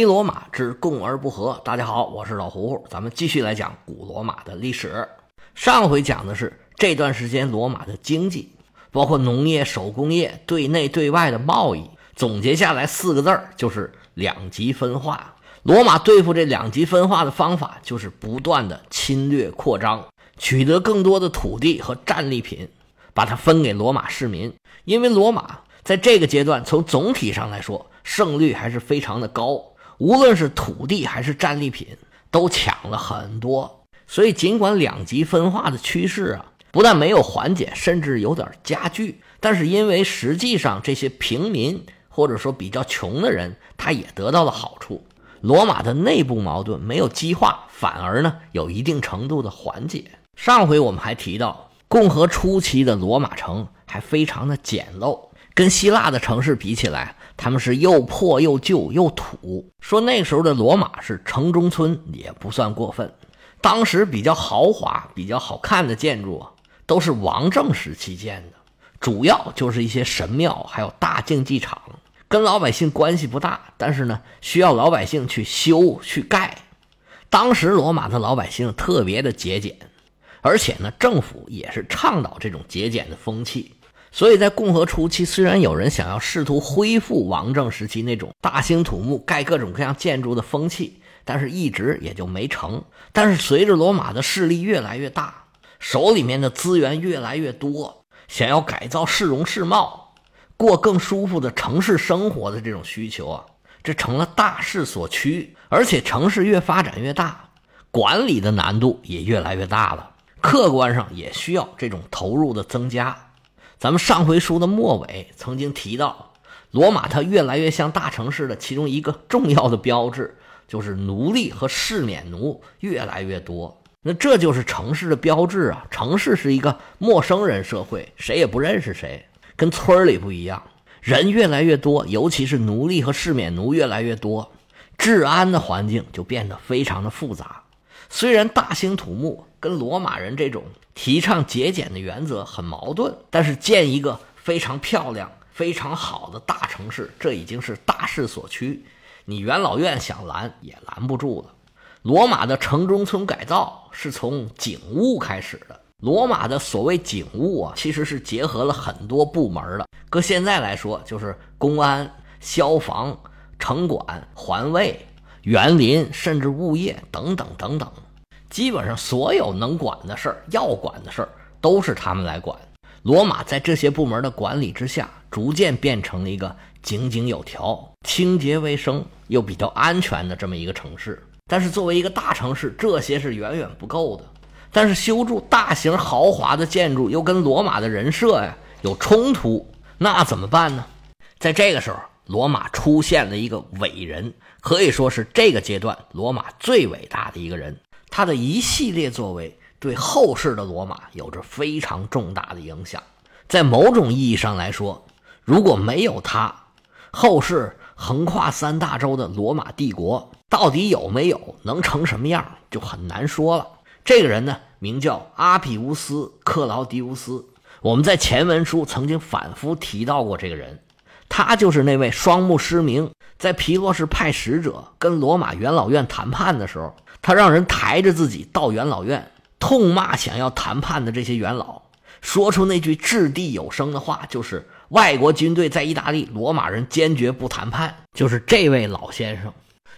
黑罗马之共而不和。大家好，我是老胡胡，咱们继续来讲古罗马的历史。上回讲的是这段时间罗马的经济，包括农业、手工业、对内对外的贸易。总结下来四个字儿，就是两极分化。罗马对付这两极分化的方法，就是不断的侵略扩张，取得更多的土地和战利品，把它分给罗马市民。因为罗马在这个阶段，从总体上来说，胜率还是非常的高。无论是土地还是战利品，都抢了很多。所以，尽管两极分化的趋势啊，不但没有缓解，甚至有点加剧，但是因为实际上这些平民或者说比较穷的人，他也得到了好处。罗马的内部矛盾没有激化，反而呢有一定程度的缓解。上回我们还提到，共和初期的罗马城还非常的简陋，跟希腊的城市比起来。他们是又破又旧又土，说那时候的罗马是城中村也不算过分。当时比较豪华、比较好看的建筑，都是王政时期建的，主要就是一些神庙，还有大竞技场，跟老百姓关系不大，但是呢，需要老百姓去修去盖。当时罗马的老百姓特别的节俭，而且呢，政府也是倡导这种节俭的风气。所以在共和初期，虽然有人想要试图恢复王政时期那种大兴土木、盖各种各样建筑的风气，但是一直也就没成。但是随着罗马的势力越来越大，手里面的资源越来越多，想要改造市容市貌，过更舒服的城市生活的这种需求啊，这成了大势所趋。而且城市越发展越大，管理的难度也越来越大了，客观上也需要这种投入的增加。咱们上回书的末尾曾经提到，罗马它越来越像大城市的其中一个重要的标志，就是奴隶和市免奴越来越多。那这就是城市的标志啊！城市是一个陌生人社会，谁也不认识谁，跟村里不一样。人越来越多，尤其是奴隶和市免奴越来越多，治安的环境就变得非常的复杂。虽然大兴土木跟罗马人这种。提倡节俭的原则很矛盾，但是建一个非常漂亮、非常好的大城市，这已经是大势所趋。你元老院想拦也拦不住了。罗马的城中村改造是从警务开始的。罗马的所谓警务啊，其实是结合了很多部门的。搁现在来说，就是公安、消防、城管、环卫、园林，甚至物业等等等等。基本上所有能管的事儿、要管的事儿，都是他们来管。罗马在这些部门的管理之下，逐渐变成了一个井井有条、清洁卫生又比较安全的这么一个城市。但是作为一个大城市，这些是远远不够的。但是修筑大型豪华的建筑又跟罗马的人设呀有冲突，那怎么办呢？在这个时候，罗马出现了一个伟人，可以说是这个阶段罗马最伟大的一个人。他的一系列作为对后世的罗马有着非常重大的影响。在某种意义上来说，如果没有他，后世横跨三大洲的罗马帝国到底有没有能成什么样，就很难说了。这个人呢，名叫阿比乌斯·克劳迪乌斯。我们在前文书曾经反复提到过这个人，他就是那位双目失明，在皮洛士派使者跟罗马元老院谈判的时候。他让人抬着自己到元老院，痛骂想要谈判的这些元老，说出那句掷地有声的话，就是外国军队在意大利，罗马人坚决不谈判。就是这位老先生，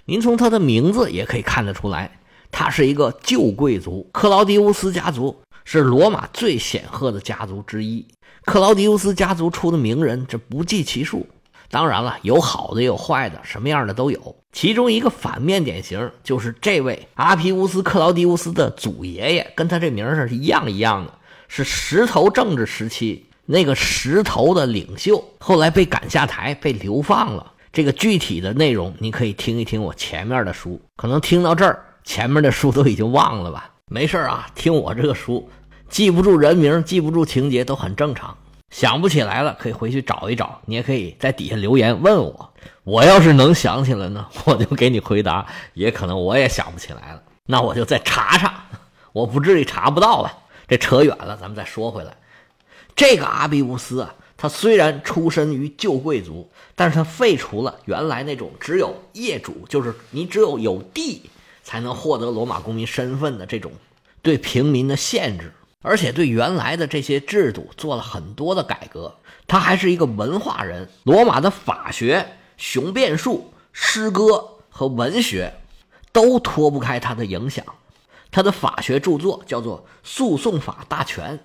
您从他的名字也可以看得出来，他是一个旧贵族。克劳迪乌斯家族是罗马最显赫的家族之一，克劳迪乌斯家族出的名人这不计其数。当然了，有好的也有坏的，什么样的都有。其中一个反面典型就是这位阿皮乌斯·克劳迪乌斯的祖爷爷，跟他这名是一样一样的，是石头政治时期那个石头的领袖，后来被赶下台，被流放了。这个具体的内容，你可以听一听我前面的书，可能听到这儿，前面的书都已经忘了吧？没事啊，听我这个书，记不住人名，记不住情节都很正常。想不起来了，可以回去找一找。你也可以在底下留言问我，我要是能想起来呢，我就给你回答。也可能我也想不起来了，那我就再查查。我不至于查不到吧？这扯远了，咱们再说回来。这个阿比乌斯啊，他虽然出身于旧贵族，但是他废除了原来那种只有业主，就是你只有有地才能获得罗马公民身份的这种对平民的限制，而且对原来的这些制度做了很多的改革。他还是一个文化人，罗马的法学、雄辩术、诗歌和文学都脱不开他的影响。他的法学著作叫做《诉讼法大全》。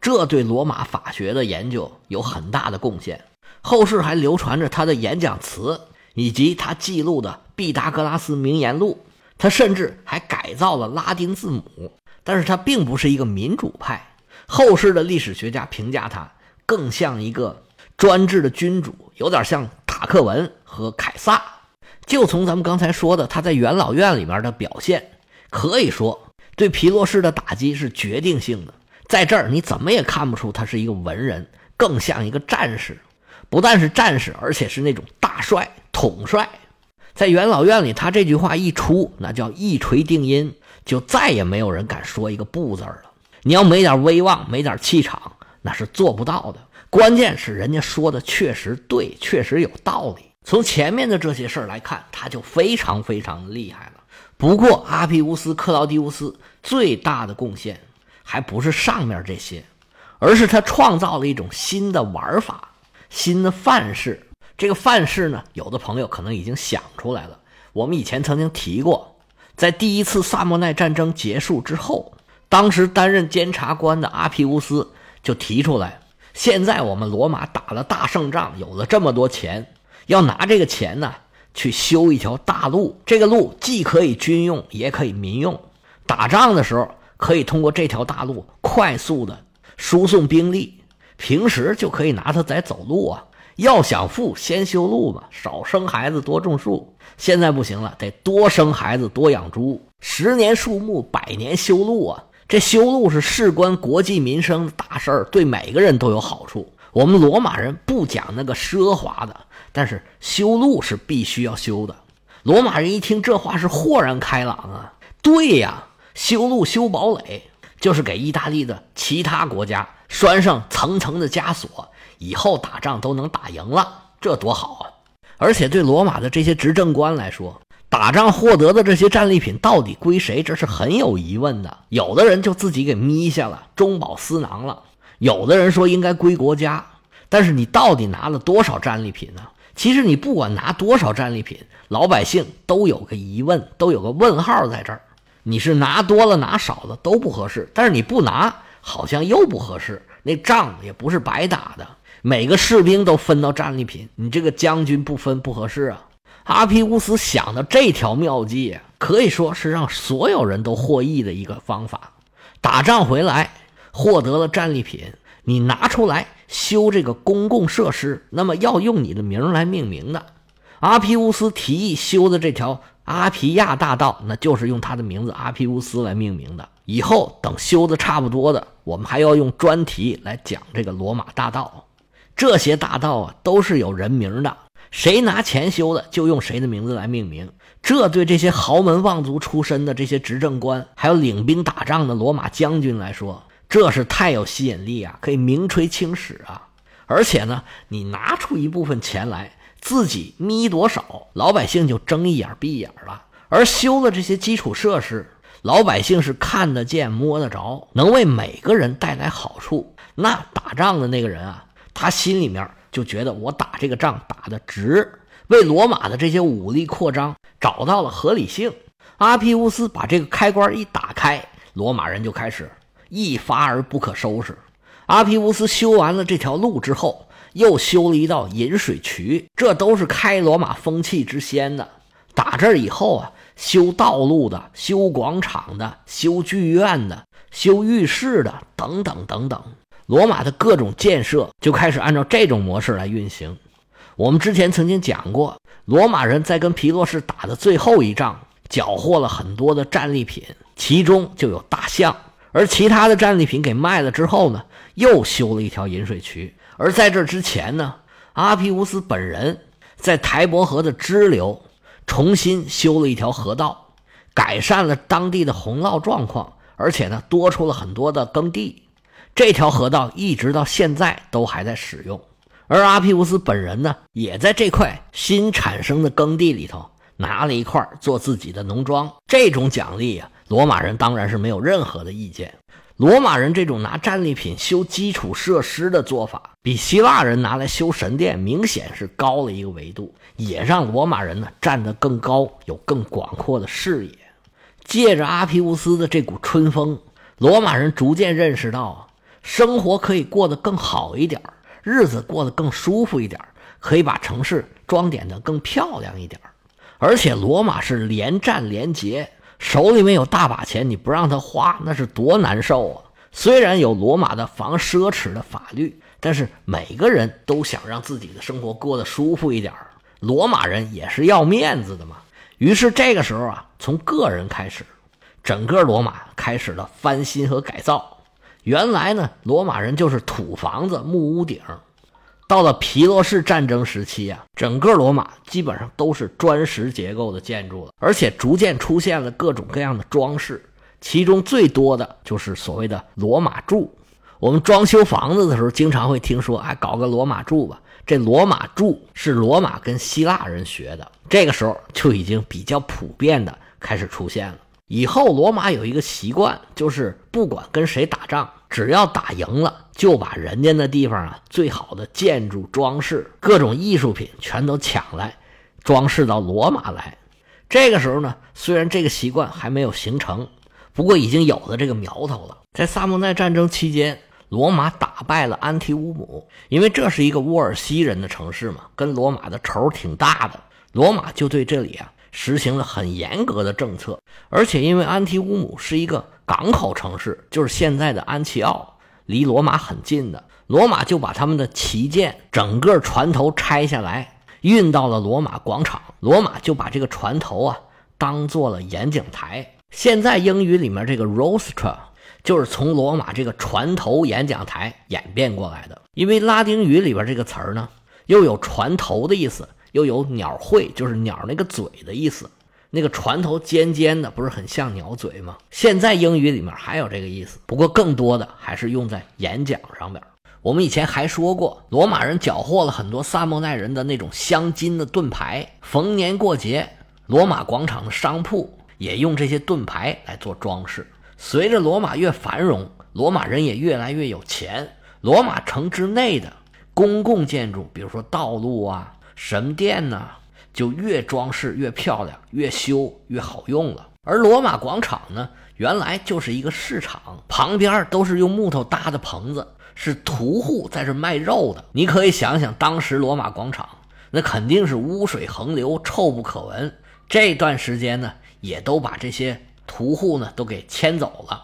这对罗马法学的研究有很大的贡献。后世还流传着他的演讲词，以及他记录的毕达哥拉斯名言录。他甚至还改造了拉丁字母。但是他并不是一个民主派。后世的历史学家评价他更像一个专制的君主，有点像塔克文和凯撒。就从咱们刚才说的他在元老院里面的表现，可以说对皮洛士的打击是决定性的。在这儿，你怎么也看不出他是一个文人，更像一个战士。不但是战士，而且是那种大帅、统帅。在元老院里，他这句话一出，那叫一锤定音，就再也没有人敢说一个不字了。你要没点威望、没点气场，那是做不到的。关键是人家说的确实对，确实有道理。从前面的这些事儿来看，他就非常非常厉害了。不过，阿皮乌斯·克劳迪乌斯最大的贡献。还不是上面这些，而是他创造了一种新的玩法、新的范式。这个范式呢，有的朋友可能已经想出来了。我们以前曾经提过，在第一次萨莫奈战争结束之后，当时担任监察官的阿皮乌斯就提出来：现在我们罗马打了大胜仗，有了这么多钱，要拿这个钱呢去修一条大路。这个路既可以军用，也可以民用。打仗的时候。可以通过这条大路快速的输送兵力，平时就可以拿它在走路啊。要想富，先修路嘛，少生孩子，多种树。现在不行了，得多生孩子，多养猪。十年树木，百年修路啊。这修路是事关国计民生的大事儿，对每个人都有好处。我们罗马人不讲那个奢华的，但是修路是必须要修的。罗马人一听这话是豁然开朗啊，对呀。修路修堡垒，就是给意大利的其他国家拴上层层的枷锁，以后打仗都能打赢了，这多好啊！而且对罗马的这些执政官来说，打仗获得的这些战利品到底归谁，这是很有疑问的。有的人就自己给眯下了，中饱私囊了；有的人说应该归国家。但是你到底拿了多少战利品呢？其实你不管拿多少战利品，老百姓都有个疑问，都有个问号在这儿。你是拿多了拿少了都不合适，但是你不拿好像又不合适。那仗也不是白打的，每个士兵都分到战利品，你这个将军不分不合适啊。阿皮乌斯想的这条妙计，可以说是让所有人都获益的一个方法。打仗回来获得了战利品，你拿出来修这个公共设施，那么要用你的名来命名的。阿皮乌斯提议修的这条。阿皮亚大道，那就是用他的名字阿皮乌斯来命名的。以后等修的差不多的，我们还要用专题来讲这个罗马大道。这些大道啊，都是有人名的，谁拿钱修的，就用谁的名字来命名。这对这些豪门望族出身的这些执政官，还有领兵打仗的罗马将军来说，这是太有吸引力啊，可以名垂青史啊。而且呢，你拿出一部分钱来。自己眯多少，老百姓就睁一眼闭一眼了。而修了这些基础设施，老百姓是看得见、摸得着，能为每个人带来好处。那打仗的那个人啊，他心里面就觉得我打这个仗打得值，为罗马的这些武力扩张找到了合理性。阿皮乌斯把这个开关一打开，罗马人就开始一发而不可收拾。阿皮乌斯修完了这条路之后。又修了一道引水渠，这都是开罗马风气之先的。打这以后啊，修道路的、修广场的、修剧院的、修浴室的等等等等，罗马的各种建设就开始按照这种模式来运行。我们之前曾经讲过，罗马人在跟皮洛士打的最后一仗，缴获了很多的战利品，其中就有大象。而其他的战利品给卖了之后呢，又修了一条引水渠。而在这之前呢，阿皮乌斯本人在台伯河的支流重新修了一条河道，改善了当地的洪涝状况，而且呢，多出了很多的耕地。这条河道一直到现在都还在使用。而阿皮乌斯本人呢，也在这块新产生的耕地里头拿了一块做自己的农庄。这种奖励啊，罗马人当然是没有任何的意见。罗马人这种拿战利品修基础设施的做法，比希腊人拿来修神殿明显是高了一个维度，也让罗马人呢站得更高，有更广阔的视野。借着阿皮乌斯的这股春风，罗马人逐渐认识到，生活可以过得更好一点，日子过得更舒服一点，可以把城市装点得更漂亮一点。而且罗马是连战连捷。手里面有大把钱，你不让他花，那是多难受啊！虽然有罗马的防奢侈的法律，但是每个人都想让自己的生活过得舒服一点罗马人也是要面子的嘛。于是这个时候啊，从个人开始，整个罗马开始了翻新和改造。原来呢，罗马人就是土房子、木屋顶。到了皮洛士战争时期啊，整个罗马基本上都是砖石结构的建筑了，而且逐渐出现了各种各样的装饰，其中最多的就是所谓的罗马柱。我们装修房子的时候，经常会听说，哎，搞个罗马柱吧。这罗马柱是罗马跟希腊人学的，这个时候就已经比较普遍的开始出现了。以后罗马有一个习惯，就是不管跟谁打仗。只要打赢了，就把人家那地方啊最好的建筑装饰、各种艺术品全都抢来，装饰到罗马来。这个时候呢，虽然这个习惯还没有形成，不过已经有了这个苗头了。在萨莫奈战争期间，罗马打败了安提乌姆，因为这是一个沃尔西人的城市嘛，跟罗马的仇挺大的。罗马就对这里啊实行了很严格的政策，而且因为安提乌姆是一个。港口城市就是现在的安齐奥，离罗马很近的。罗马就把他们的旗舰整个船头拆下来，运到了罗马广场。罗马就把这个船头啊当做了演讲台。现在英语里面这个 rostra 就是从罗马这个船头演讲台演变过来的。因为拉丁语里边这个词儿呢，又有船头的意思，又有鸟喙，就是鸟那个嘴的意思。那个船头尖尖的，不是很像鸟嘴吗？现在英语里面还有这个意思，不过更多的还是用在演讲上边。我们以前还说过，罗马人缴获了很多萨莫奈人的那种镶金的盾牌，逢年过节，罗马广场的商铺也用这些盾牌来做装饰。随着罗马越繁荣，罗马人也越来越有钱，罗马城之内的公共建筑，比如说道路啊、神殿呐。就越装饰越漂亮，越修越好用了。而罗马广场呢，原来就是一个市场，旁边都是用木头搭的棚子，是屠户在这卖肉的。你可以想想，当时罗马广场那肯定是污水横流，臭不可闻。这段时间呢，也都把这些屠户呢都给迁走了。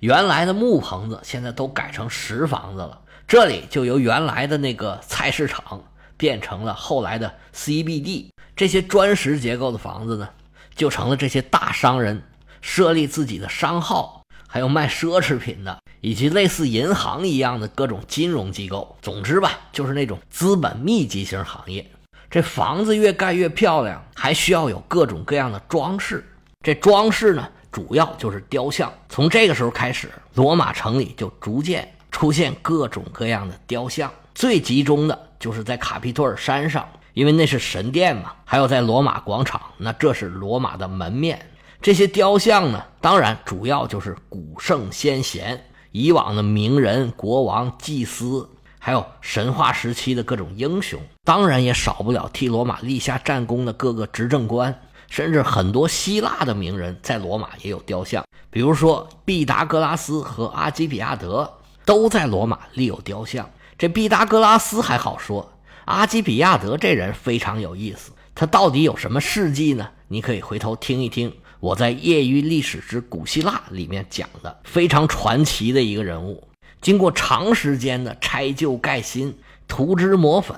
原来的木棚子现在都改成石房子了，这里就由原来的那个菜市场变成了后来的 CBD。这些砖石结构的房子呢，就成了这些大商人设立自己的商号，还有卖奢侈品的，以及类似银行一样的各种金融机构。总之吧，就是那种资本密集型行业。这房子越盖越漂亮，还需要有各种各样的装饰。这装饰呢，主要就是雕像。从这个时候开始，罗马城里就逐渐出现各种各样的雕像，最集中的就是在卡皮托尔山上。因为那是神殿嘛，还有在罗马广场，那这是罗马的门面。这些雕像呢，当然主要就是古圣先贤、以往的名人、国王、祭司，还有神话时期的各种英雄。当然也少不了替罗马立下战功的各个执政官，甚至很多希腊的名人在罗马也有雕像。比如说毕达哥拉斯和阿基比亚德都在罗马立有雕像。这毕达哥拉斯还好说。阿基比亚德这人非常有意思，他到底有什么事迹呢？你可以回头听一听我在《业余历史之古希腊》里面讲的非常传奇的一个人物。经过长时间的拆旧盖新、涂脂抹粉，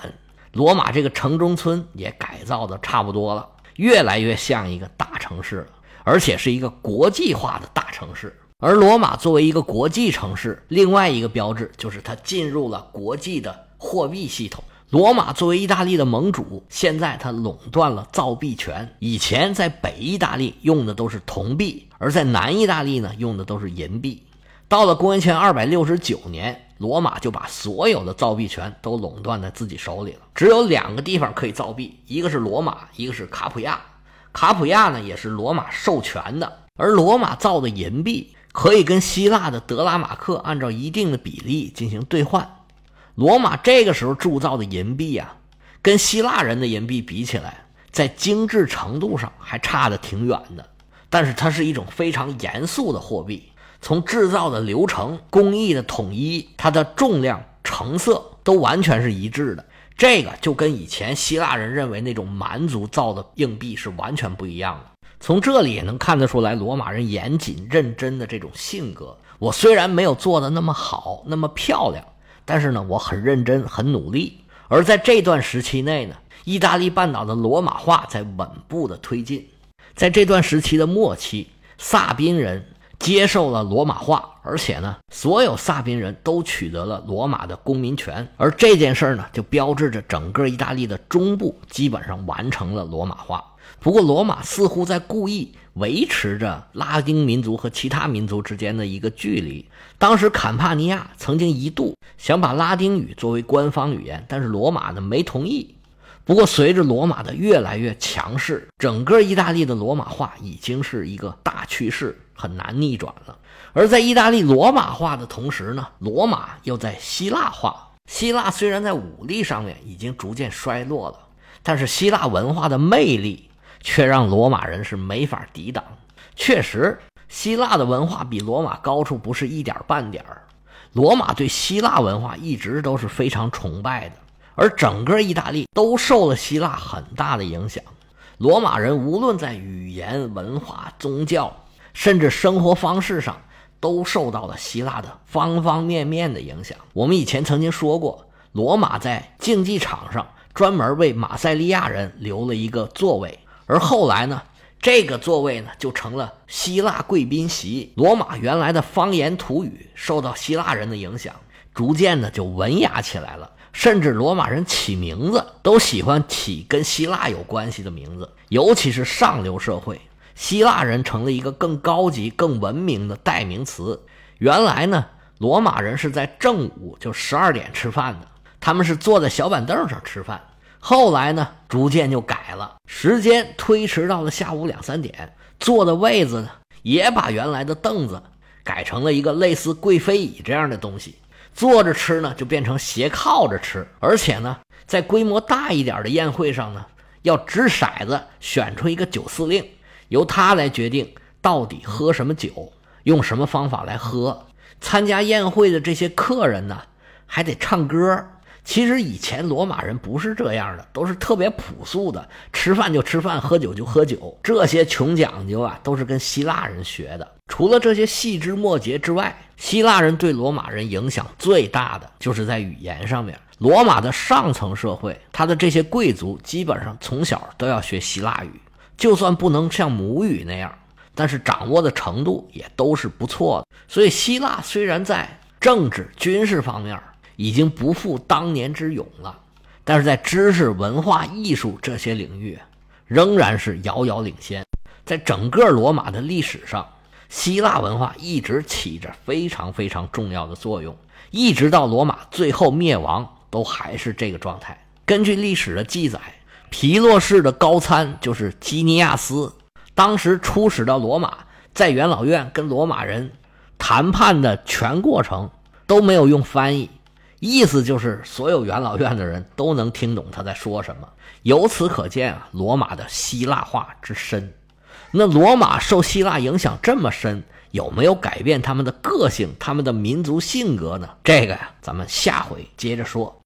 罗马这个城中村也改造的差不多了，越来越像一个大城市了，而且是一个国际化的大城市。而罗马作为一个国际城市，另外一个标志就是它进入了国际的货币系统。罗马作为意大利的盟主，现在他垄断了造币权。以前在北意大利用的都是铜币，而在南意大利呢用的都是银币。到了公元前二百六十九年，罗马就把所有的造币权都垄断在自己手里了。只有两个地方可以造币，一个是罗马，一个是卡普亚。卡普亚呢，也是罗马授权的。而罗马造的银币可以跟希腊的德拉马克按照一定的比例进行兑换。罗马这个时候铸造的银币啊，跟希腊人的银币比起来，在精致程度上还差得挺远的。但是它是一种非常严肃的货币。从制造的流程、工艺的统一，它的重量、成色都完全是一致的。这个就跟以前希腊人认为那种蛮族造的硬币是完全不一样的。从这里也能看得出来，罗马人严谨认真的这种性格。我虽然没有做的那么好、那么漂亮，但是呢，我很认真、很努力。而在这段时期内呢，意大利半岛的罗马化在稳步的推进。在这段时期的末期，萨宾人。接受了罗马化，而且呢，所有萨宾人都取得了罗马的公民权，而这件事呢，就标志着整个意大利的中部基本上完成了罗马化。不过，罗马似乎在故意维持着拉丁民族和其他民族之间的一个距离。当时，坎帕尼亚曾经一度想把拉丁语作为官方语言，但是罗马呢没同意。不过，随着罗马的越来越强势，整个意大利的罗马化已经是一个大趋势。很难逆转了。而在意大利罗马化的同时呢，罗马又在希腊化。希腊虽然在武力上面已经逐渐衰落了，但是希腊文化的魅力却让罗马人是没法抵挡。确实，希腊的文化比罗马高出不是一点半点。罗马对希腊文化一直都是非常崇拜的，而整个意大利都受了希腊很大的影响。罗马人无论在语言、文化、宗教。甚至生活方式上都受到了希腊的方方面面的影响。我们以前曾经说过，罗马在竞技场上专门为马赛利亚人留了一个座位，而后来呢，这个座位呢就成了希腊贵宾席。罗马原来的方言土语受到希腊人的影响，逐渐的就文雅起来了。甚至罗马人起名字都喜欢起跟希腊有关系的名字，尤其是上流社会。希腊人成了一个更高级、更文明的代名词。原来呢，罗马人是在正午就十二点吃饭的，他们是坐在小板凳上吃饭。后来呢，逐渐就改了，时间推迟到了下午两三点，坐的位子呢，也把原来的凳子改成了一个类似贵妃椅这样的东西，坐着吃呢就变成斜靠着吃。而且呢，在规模大一点的宴会上呢，要掷骰子选出一个酒司令。由他来决定到底喝什么酒，用什么方法来喝。参加宴会的这些客人呢，还得唱歌。其实以前罗马人不是这样的，都是特别朴素的，吃饭就吃饭，喝酒就喝酒。这些穷讲究啊，都是跟希腊人学的。除了这些细枝末节之外，希腊人对罗马人影响最大的就是在语言上面。罗马的上层社会，他的这些贵族基本上从小都要学希腊语。就算不能像母语那样，但是掌握的程度也都是不错的。所以，希腊虽然在政治、军事方面已经不复当年之勇了，但是在知识、文化、艺术这些领域，仍然是遥遥领先。在整个罗马的历史上，希腊文化一直起着非常非常重要的作用，一直到罗马最后灭亡，都还是这个状态。根据历史的记载。皮洛士的高参就是基尼亚斯，当时出使到罗马，在元老院跟罗马人谈判的全过程都没有用翻译，意思就是所有元老院的人都能听懂他在说什么。由此可见啊，罗马的希腊化之深。那罗马受希腊影响这么深，有没有改变他们的个性、他们的民族性格呢？这个呀，咱们下回接着说。